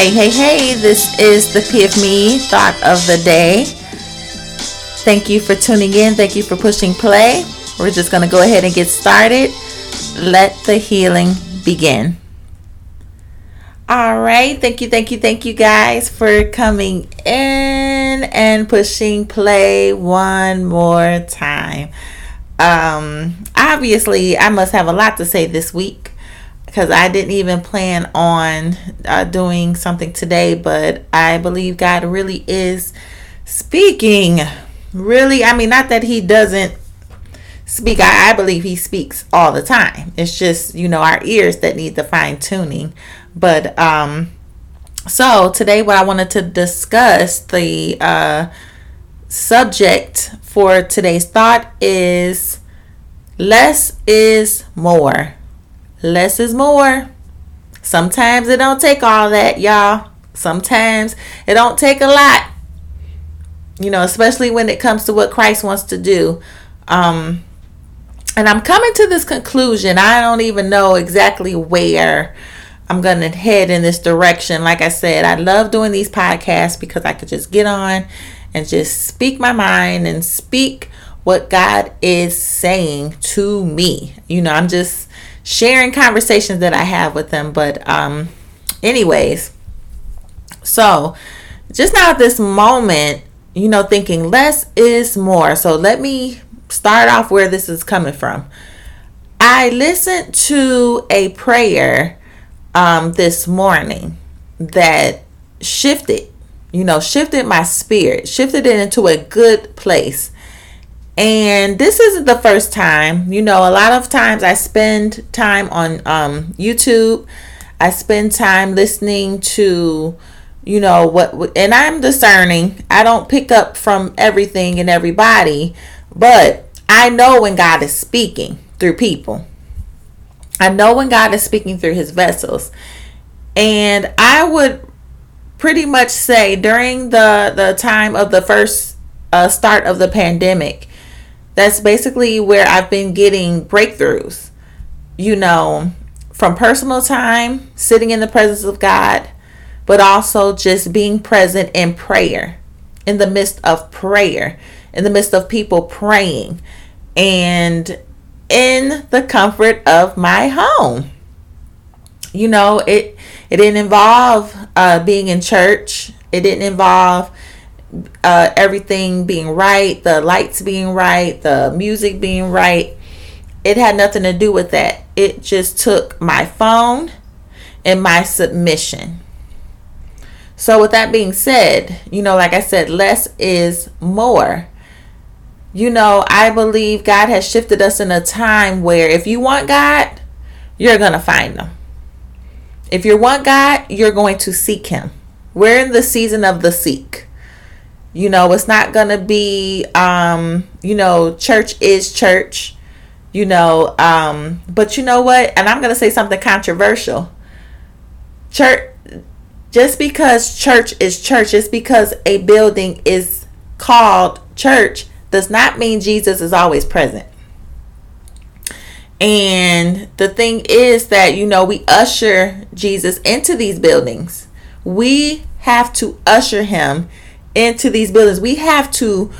Hey, hey, hey, this is the PFME thought of the day. Thank you for tuning in. Thank you for pushing play. We're just going to go ahead and get started. Let the healing begin. All right. Thank you, thank you, thank you guys for coming in and pushing play one more time. Um, obviously, I must have a lot to say this week because I didn't even plan on uh, doing something today, but I believe God really is speaking. Really, I mean, not that He doesn't speak, I, I believe He speaks all the time. It's just, you know, our ears that need the fine tuning. But, um, so today, what I wanted to discuss the uh, subject for today's thought is less is more less is more. Sometimes it don't take all that, y'all. Sometimes it don't take a lot. You know, especially when it comes to what Christ wants to do. Um and I'm coming to this conclusion. I don't even know exactly where I'm going to head in this direction. Like I said, I love doing these podcasts because I could just get on and just speak my mind and speak what God is saying to me. You know, I'm just sharing conversations that I have with them. But, um, anyways, so just now at this moment, you know, thinking less is more. So let me start off where this is coming from. I listened to a prayer um, this morning that shifted, you know, shifted my spirit, shifted it into a good place. And this isn't the first time. You know, a lot of times I spend time on um, YouTube. I spend time listening to, you know, what, and I'm discerning. I don't pick up from everything and everybody, but I know when God is speaking through people. I know when God is speaking through his vessels. And I would pretty much say during the the time of the first uh, start of the pandemic, that's basically where I've been getting breakthroughs, you know, from personal time, sitting in the presence of God, but also just being present in prayer, in the midst of prayer, in the midst of people praying, and in the comfort of my home. You know, it it didn't involve uh, being in church. It didn't involve uh, everything being right, the lights being right, the music being right. It had nothing to do with that. It just took my phone and my submission. So, with that being said, you know, like I said, less is more. You know, I believe God has shifted us in a time where if you want God, you're going to find Him. If you want God, you're going to seek Him. We're in the season of the seek. You know, it's not going to be, um, you know, church is church, you know, um, but you know what? And I'm going to say something controversial. Church, just because church is church, just because a building is called church, does not mean Jesus is always present. And the thing is that, you know, we usher Jesus into these buildings. We have to usher him into these buildings. We have to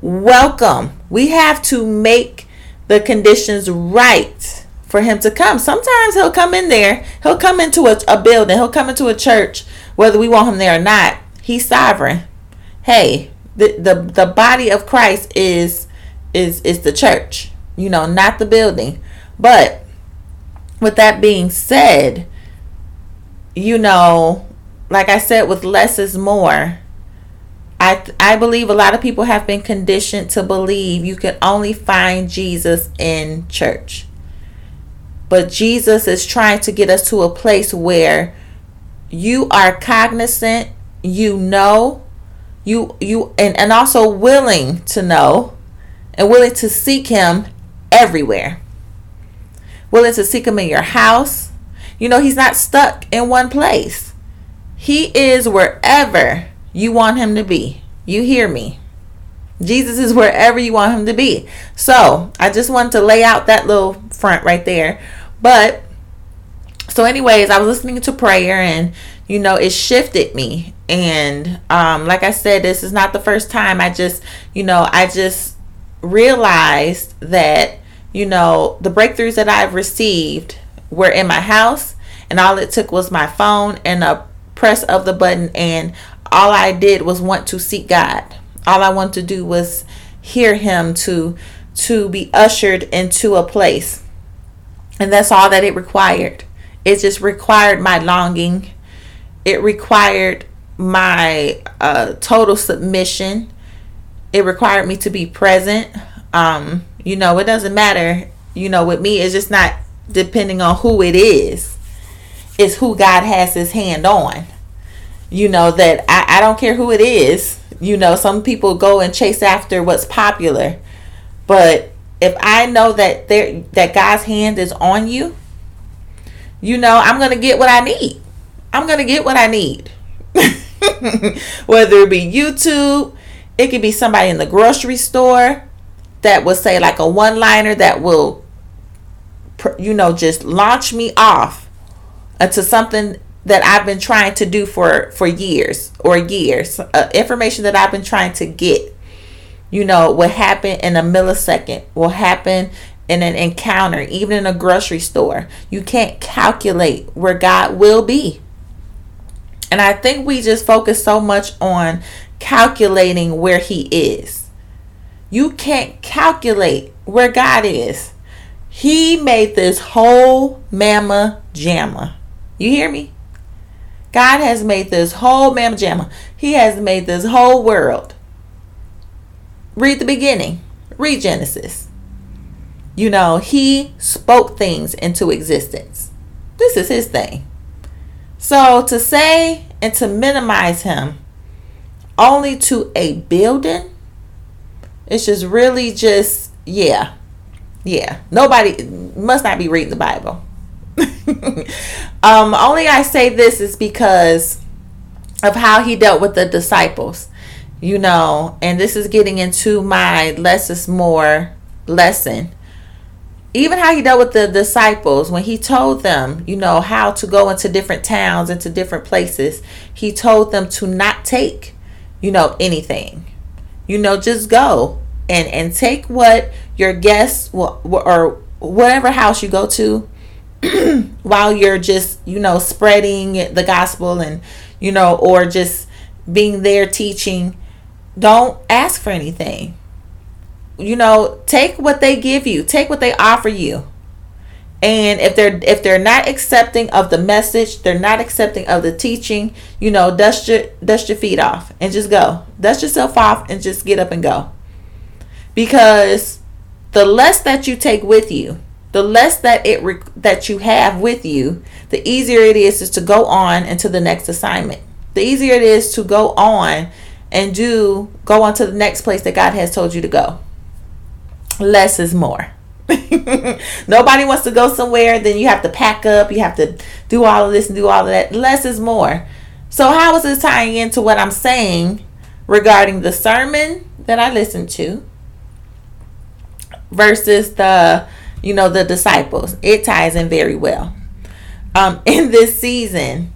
welcome, we have to make the conditions right for him to come. Sometimes he'll come in there, he'll come into a, a building, he'll come into a church, whether we want him there or not. He's sovereign. Hey, the, the, the body of Christ is is is the church, you know, not the building. But with that being said, you know, like I said, with less is more I I believe a lot of people have been conditioned to believe you can only find Jesus in church. But Jesus is trying to get us to a place where you are cognizant, you know, you you and, and also willing to know and willing to seek him everywhere. Willing to seek him in your house. You know, he's not stuck in one place. He is wherever you want him to be. You hear me? Jesus is wherever you want him to be. So I just wanted to lay out that little front right there. But so, anyways, I was listening to prayer and you know, it shifted me. And um, like I said, this is not the first time. I just, you know, I just realized that, you know, the breakthroughs that I've received were in my house, and all it took was my phone and a press of the button, and all I did was want to seek God. All I wanted to do was hear Him to to be ushered into a place, and that's all that it required. It just required my longing. It required my uh, total submission. It required me to be present. Um, you know, it doesn't matter. You know, with me, it's just not depending on who it is. It's who God has His hand on. You know that I, I don't care who it is. You know, some people go and chase after what's popular, but if I know that there that God's hand is on you, you know, I'm to get what I need. I'm to get what I need. Whether it be YouTube, it could be somebody in the grocery store that will say like a one liner that will, you know, just launch me off into something that I've been trying to do for for years or years. Uh, information that I've been trying to get, you know, what happened in a millisecond. Will happen in an encounter, even in a grocery store. You can't calculate where God will be. And I think we just focus so much on calculating where He is. You can't calculate where God is. He made this whole mama jamma. You hear me? God has made this whole mama jamma. He has made this whole world. Read the beginning. Read Genesis. You know, he spoke things into existence. This is his thing. So to say and to minimize him only to a building, it's just really just, yeah. Yeah. Nobody must not be reading the Bible. um, only I say this is because of how he dealt with the disciples, you know, and this is getting into my less is more lesson even how he dealt with the disciples when he told them, you know, how to go into different towns, into different places, he told them to not take, you know, anything. You know, just go and and take what your guests will, or whatever house you go to while you're just, you know, spreading the gospel and, you know, or just being there teaching. Don't ask for anything you know, take what they give you, take what they offer you. And if they're if they're not accepting of the message, they're not accepting of the teaching, you know, dust your dust your feet off and just go. Dust yourself off and just get up and go. Because the less that you take with you, the less that it re- that you have with you, the easier it is, is to go on into the next assignment. The easier it is to go on and do go on to the next place that God has told you to go less is more. Nobody wants to go somewhere, then you have to pack up, you have to do all of this and do all of that. Less is more. So, how is this tying into what I'm saying regarding the sermon that I listened to versus the, you know, the disciples? It ties in very well. Um, in this season,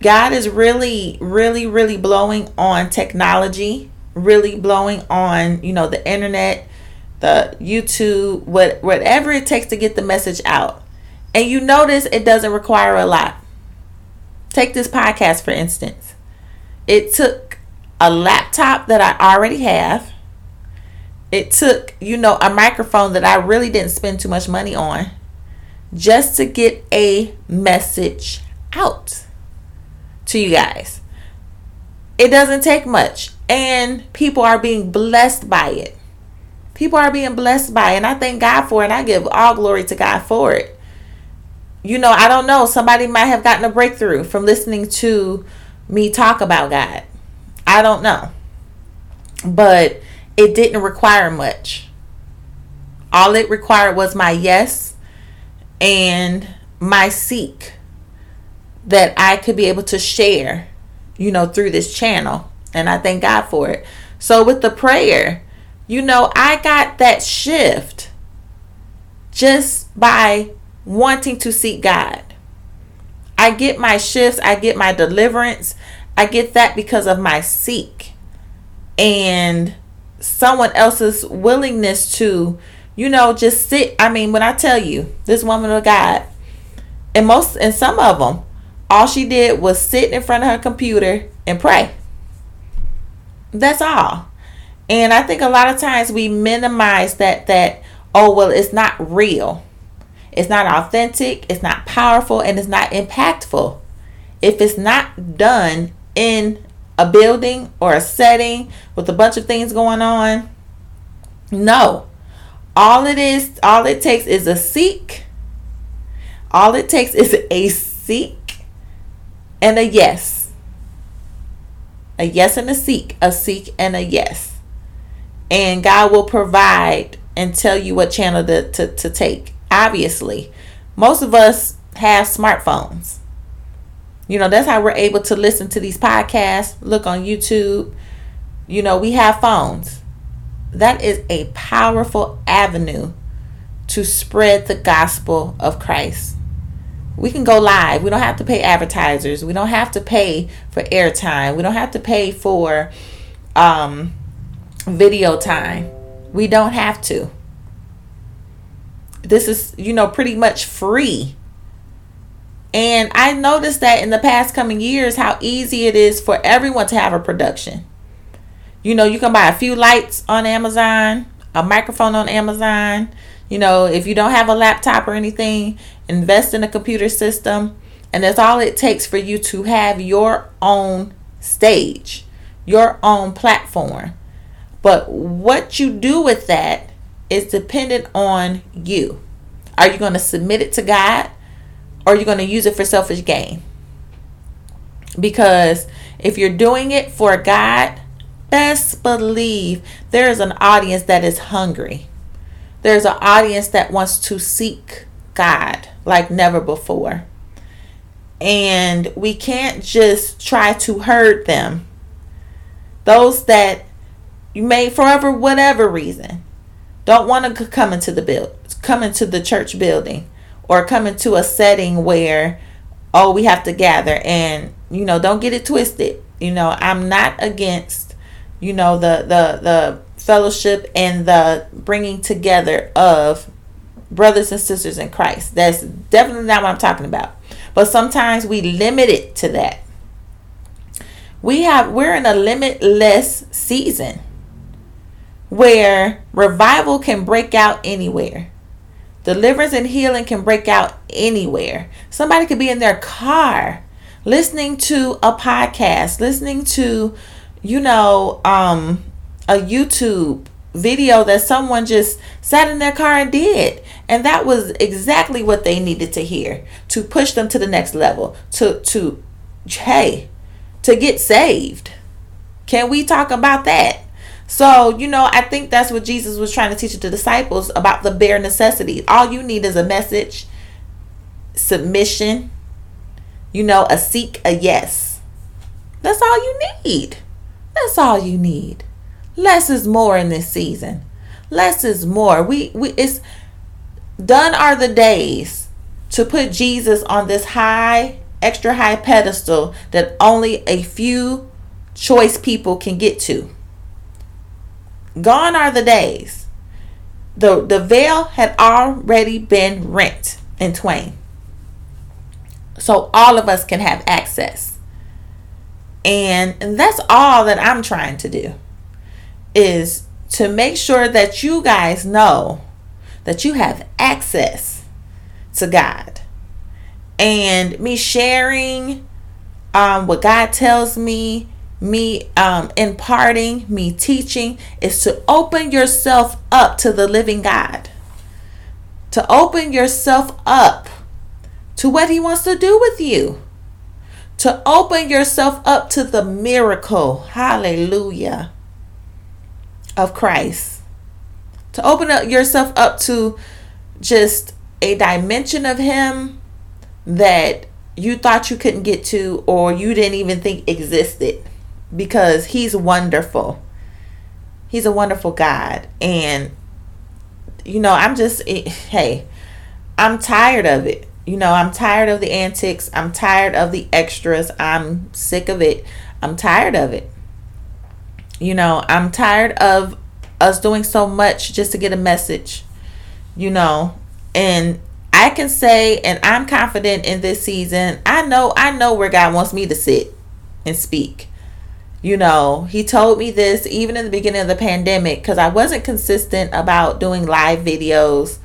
God is really, really, really blowing on technology, really blowing on, you know, the internet the YouTube, what whatever it takes to get the message out. And you notice it doesn't require a lot. Take this podcast for instance. It took a laptop that I already have. It took, you know, a microphone that I really didn't spend too much money on just to get a message out to you guys. It doesn't take much, and people are being blessed by it people are being blessed by it, and I thank God for it. And I give all glory to God for it. You know, I don't know. Somebody might have gotten a breakthrough from listening to me talk about God. I don't know. But it didn't require much. All it required was my yes and my seek that I could be able to share, you know, through this channel. And I thank God for it. So with the prayer, you know, I got that shift just by wanting to seek God. I get my shifts, I get my deliverance, I get that because of my seek and someone else's willingness to, you know, just sit. I mean, when I tell you, this woman of God, and most and some of them, all she did was sit in front of her computer and pray. That's all. And I think a lot of times we minimize that that oh well it's not real. It's not authentic, it's not powerful and it's not impactful. If it's not done in a building or a setting with a bunch of things going on, no. All it is, all it takes is a seek. All it takes is a seek and a yes. A yes and a seek, a seek and a yes and God will provide and tell you what channel to, to, to take. Obviously, most of us have smartphones. You know, that's how we're able to listen to these podcasts, look on YouTube. You know, we have phones. That is a powerful avenue to spread the gospel of Christ. We can go live. We don't have to pay advertisers. We don't have to pay for airtime. We don't have to pay for um, video time. We don't have to. This is, you know, pretty much free. And I noticed that in the past coming years how easy it is for everyone to have a production. You know, you can buy a few lights on Amazon, a microphone on Amazon. You know, if you don't have a laptop or anything, invest in a computer system. And that's all it takes for you to have your own stage, your own platform. But what you do with that is dependent on you. Are you going to submit it to God or are you going to use it for selfish gain? Because if you're doing it for God, best believe there's an audience that is hungry. There's an audience that wants to seek God like never before. And we can't just try to herd them. Those that you may forever whatever reason don't want to come into the build come into the church building or come into a setting where oh we have to gather and you know don't get it twisted. You know i'm not against you know the the the fellowship and the bringing together of brothers and sisters in christ. That's definitely not what i'm talking about. But sometimes we limit it to that. We have we're in a limitless season where revival can break out anywhere. Deliverance and healing can break out anywhere. Somebody could be in their car listening to a podcast, listening to, you know, um, a YouTube video that someone just sat in their car and did. And that was exactly what they needed to hear to push them to the next level, to to hey, to get saved. Can we talk about that? So, you know, I think that's what Jesus was trying to teach the disciples about the bare necessities. All you need is a message, submission, you know, a seek, a yes. That's all you need. That's all you need. Less is more in this season. Less is more. We we it's done are the days to put Jesus on this high, extra high pedestal that only a few choice people can get to. Gone are the days. The, the veil had already been rent in twain. So all of us can have access. And, and that's all that I'm trying to do is to make sure that you guys know that you have access to God. And me sharing um, what God tells me me um, imparting, me teaching, is to open yourself up to the living God. To open yourself up to what He wants to do with you. To open yourself up to the miracle, hallelujah, of Christ. To open up yourself up to just a dimension of Him that you thought you couldn't get to or you didn't even think existed because he's wonderful. He's a wonderful God. And, you know, I'm just, eh, hey, I'm tired of it. You know, I'm tired of the antics. I'm tired of the extras. I'm sick of it. I'm tired of it. You know, I'm tired of us doing so much just to get a message. You know, and I can say, and I'm confident in this season, I know, I know where God wants me to sit and speak. You know, He told me this even in the beginning of the pandemic because I wasn't consistent about doing live videos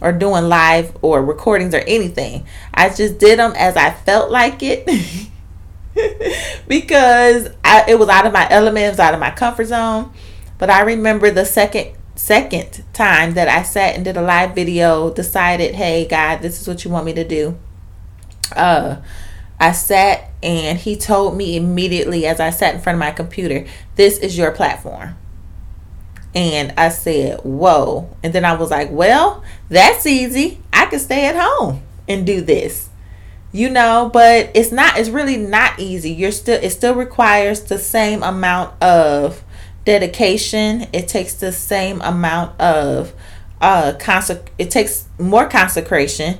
or doing live or recordings or anything. I just did them as I felt like it. because I, it was out of my element, it was out of my comfort zone. But I remember the second second time that I sat and did a live video, decided, hey God, this is what you want me to do. Uh I sat and he told me immediately as I sat in front of my computer, this is your platform. And I said, Whoa. And then I was like, Well, that's easy. I can stay at home and do this. You know, but it's not it's really not easy. You're still it still requires the same amount of dedication. It takes the same amount of uh consec- it takes more consecration.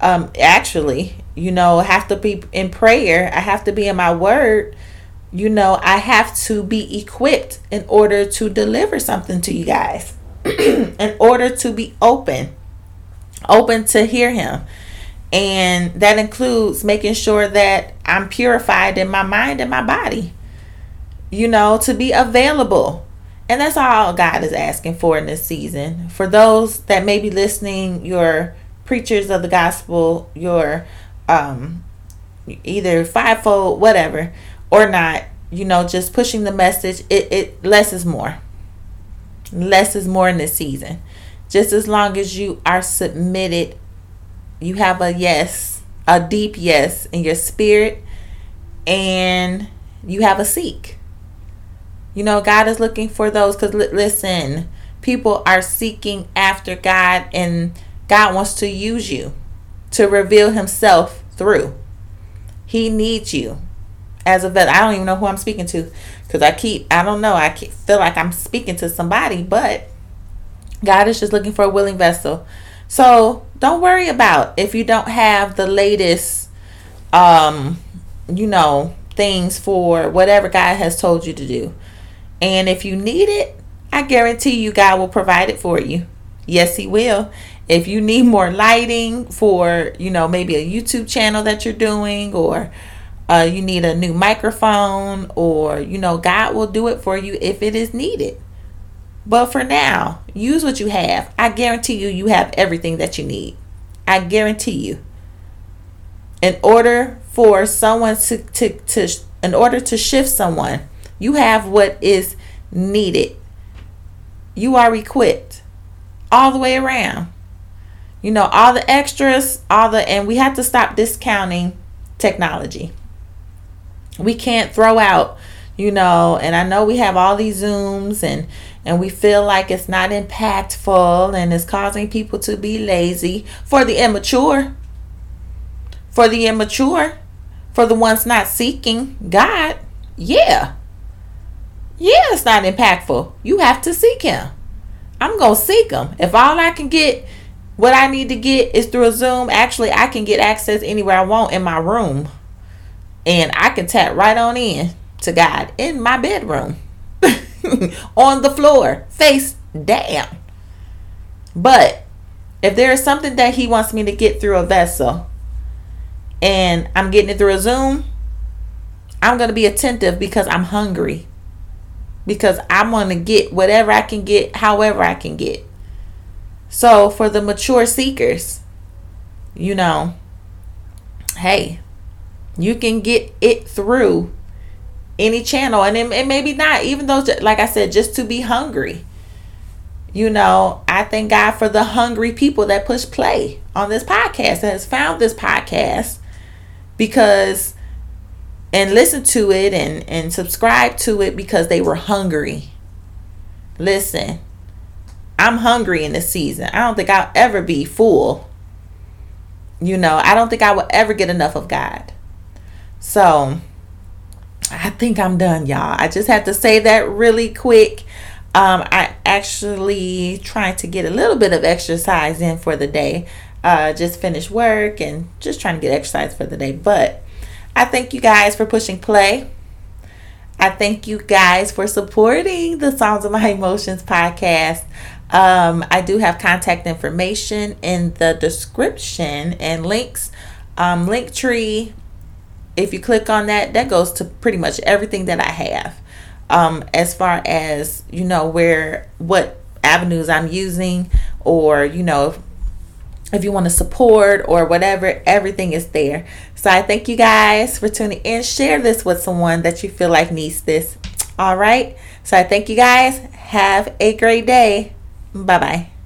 Um actually, you know, I have to be in prayer. I have to be in my word. You know, I have to be equipped in order to deliver something to you guys. in order to be open. Open to hear him. And that includes making sure that I'm purified in my mind and my body you know, to be available. And that's all God is asking for in this season. For those that may be listening, your preachers of the gospel, your um either fivefold, whatever, or not, you know, just pushing the message, it, it less is more. Less is more in this season. Just as long as you are submitted, you have a yes, a deep yes in your spirit, and you have a seek you know, God is looking for those because li- listen, people are seeking after God, and God wants to use you to reveal Himself through. He needs you as a vessel. I don't even know who I'm speaking to because I keep, I don't know, I feel like I'm speaking to somebody, but God is just looking for a willing vessel. So don't worry about if you don't have the latest, um, you know, things for whatever God has told you to do. And if you need it, I guarantee you God will provide it for you. Yes, He will. If you need more lighting for, you know, maybe a YouTube channel that you're doing, or uh, you need a new microphone, or, you know, God will do it for you if it is needed. But for now, use what you have. I guarantee you, you have everything that you need. I guarantee you. In order for someone to, to, to in order to shift someone, you have what is needed. You are equipped all the way around. You know, all the extras, all the, and we have to stop discounting technology. We can't throw out, you know, and I know we have all these Zooms and, and we feel like it's not impactful and it's causing people to be lazy for the immature. For the immature, for the ones not seeking God, yeah. Yeah, it's not impactful. You have to seek him. I'm going to seek him. If all I can get, what I need to get is through a Zoom, actually, I can get access anywhere I want in my room. And I can tap right on in to God in my bedroom, on the floor, face down. But if there is something that He wants me to get through a vessel and I'm getting it through a Zoom, I'm going to be attentive because I'm hungry because I'm going to get whatever I can get, however I can get. So, for the mature seekers, you know, hey, you can get it through any channel, and it, it maybe not, even though, like I said, just to be hungry. You know, I thank God for the hungry people that push play on this podcast that has found this podcast because and listen to it and, and subscribe to it because they were hungry. Listen, I'm hungry in this season. I don't think I'll ever be full. You know, I don't think I will ever get enough of God. So I think I'm done, y'all. I just have to say that really quick. Um, I actually trying to get a little bit of exercise in for the day. Uh, just finished work and just trying to get exercise for the day. But I thank you guys for pushing play. I thank you guys for supporting the Songs of My Emotions podcast. Um, I do have contact information in the description and links. Um, Linktree, if you click on that, that goes to pretty much everything that I have. Um, as far as you know, where what avenues I'm using, or you know, if you want to support or whatever, everything is there. So I thank you guys for tuning in. Share this with someone that you feel like needs this. All right. So I thank you guys. Have a great day. Bye bye.